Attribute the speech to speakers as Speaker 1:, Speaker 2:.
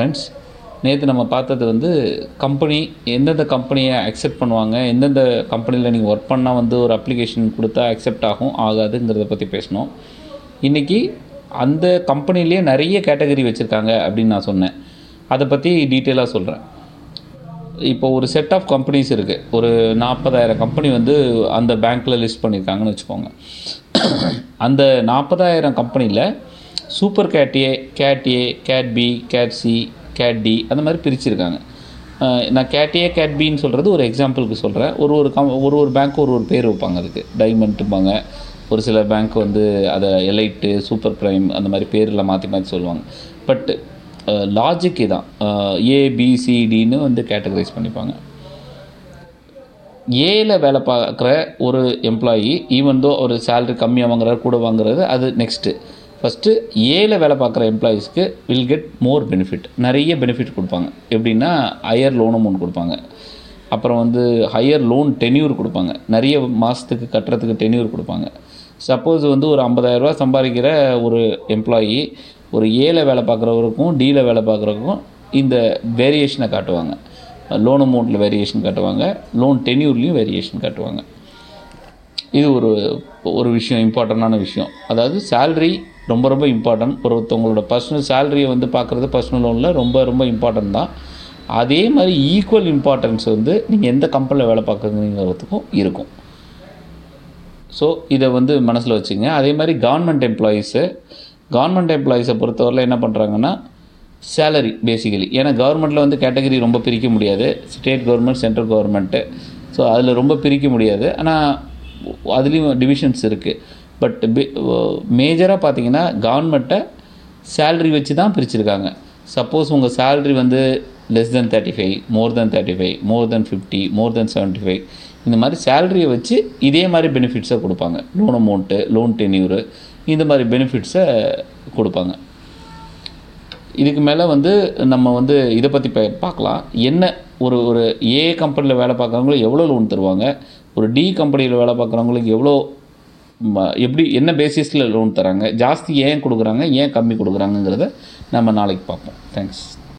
Speaker 1: Friends நேற்று நம்ம பார்த்தது வந்து கம்பெனி எந்தெந்த கம்பெனியை அக்செப்ட் பண்ணுவாங்க எந்தெந்த கம்பெனியில் நீங்கள் ஒர்க் பண்ணால் வந்து ஒரு அப்ளிகேஷன் கொடுத்தா அக்செப்ட் ஆகும் ஆகாதுங்கிறத பற்றி பேசினோம். இன்றைக்கி அந்த கம்பெனிலேயே நிறைய கேட்டகரி வச்சுருக்காங்க அப்படின்னு நான் சொன்னேன். அதை பற்றி டீட்டெயிலாக சொல்கிறேன் இப்போ ஒரு செட் ஆஃப் கம்பெனிஸ் இருக்குது ஒரு நாற்பதாயிரம் கம்பெனி வந்து அந்த பேங்க்கில் லிஸ்ட் பண்ணியிருக்காங்கன்னு வச்சுக்கோங்க. அந்த நாற்பதாயிரம் கம்பெனியில் super cat A cat A cat B cat C cat D அந்த மாதிரி பிரிச்சுருக்காங்க. நான் கேட் ஏ கேட் பின்னு சொல்கிறது ஒரு எக்ஸாம்பிளுக்கு சொல்கிறேன் ஒரு ஒரு கம் ஒரு ஒரு பேங்க் ஒரு ஒரு பேர் வைப்பாங்க அதுக்கு. டைமண்ட்டும்பாங்க ஒரு சில பேங்க் வந்து அதை எலைட்டு சூப்பர் ப்ரைம் அந்த மாதிரி பேரில் மாற்றி மாற்றி சொல்லுவாங்க. பட் லாஜிக் இதான். ஏபிசிடின்னு வந்து கேட்டகரைஸ் பண்ணிப்பாங்க. ஏல வேலை பார்க்குற ஒரு எம்ப்ளாயி ஈவன் தோ ஒரு சேலரி கம்மியாக வாங்குறாரு கூட வாங்குறது அது நெக்ஸ்ட்டு ஃபஸ்ட்டு ஏல வேலை பார்க்குற எம்ப்ளாயீஸ்க்கு வில் கெட் மோர் பெனிஃபிட் நிறைய பெனிஃபிட் கொடுப்பாங்க. எப்படின்னா ஹையர் லோனும் ஒன்று கொடுப்பாங்க. அப்புறம் வந்து ஹையர் லோன் டென்யூர் கொடுப்பாங்க. நிறைய மாதத்துக்கு கட்டுறதுக்கு டென்யூர் கொடுப்பாங்க. சப்போஸ் வந்து ஒரு 50000 சம்பாதிக்கிற ஒரு எம்ப்ளாயி ஒரு ஏல வேலை பார்க்குறவருக்கும் டியில் வேலை பார்க்குறவருக்கும் இந்த வேரியேஷனை காட்டுவாங்க. லோன் அமௌண்ட்டில் வேரியேஷன் காட்டுவாங்க. லோன் டென்யூர்லேயும் வேரியேஷன் காட்டுவாங்க. இது ஒரு ஒரு விஷயம் இம்பார்ட்டண்டான விஷயம். அதாவது சேல்ரி ரொம்ப ரொம்ப இம்பார்ட்டன்ட். ஒருத்தவங்களோட பர்சனல் சேலரியை வந்து பார்க்குறது பர்சனல் லோனில் ரொம்ப ரொம்ப இம்பார்ட்டன்ட் தான். அதே மாதிரி ஈக்குவல் இம்பார்ட்டன்ஸ் வந்து நீங்கள் எந்த கம்பெனியில் வேலை பார்க்குறீங்கிறதுக்கும் இருக்கும். ஸோ இதை வந்து மனசில் வச்சுங்க. அதே மாதிரி கவர்மெண்ட் எம்ப்ளாயீஸு கவர்மெண்ட் எம்ப்ளாயீஸை பொறுத்தவரையில் என்ன பண்ணுறாங்கன்னா சேலரி பேசிக்கலி ஏன்னா கவர்மெண்ட்டில் வந்து கேட்டகரி ரொம்ப பிரிக்க முடியாது. State government central government so அதில் ரொம்ப பிரிக்க முடியாது. ஆனால் அதுலேயும் டிவிஷன்ஸ் இருக்குது பட் மேஜராக பார்த்தீங்கன்னா கவர்மெண்ட்டை சேல்ரி வச்சு தான் பிரிச்சுருக்காங்க. சப்போஸ் உங்கள் சேல்ரி வந்து less than thirty five more than thirty five more than fifty more than seventy five இந்த மாதிரி சேலரியை வச்சு இதே மாதிரி பெனிஃபிட்ஸை கொடுப்பாங்க. லோன் அமௌண்ட்டு லோன் டென்யூரு இந்த மாதிரி பெனிஃபிட்ஸை கொடுப்பாங்க. இதுக்கு மேலே வந்து நம்ம வந்து இதை பற்றி பா பார்க்கலாம். என்ன ஒரு ஒரு ஏ கம்பெனியில் வேலை பார்க்குறவங்களும் எவ்வளோ லோன் தருவாங்க? ஒரு டி கம்பெனியில் வேலை பார்க்குறவங்களுக்கு எவ்வளோ எப்படி என்ன பேசிஸில் லோன் தராங்க ஜாஸ்தி ஏன் கொடுக்குறாங்க ஏன் கம்மி கொடுக்குறாங்கங்கிறத நம்ம நாளைக்கு பார்ப்போம். தேங்க்ஸ்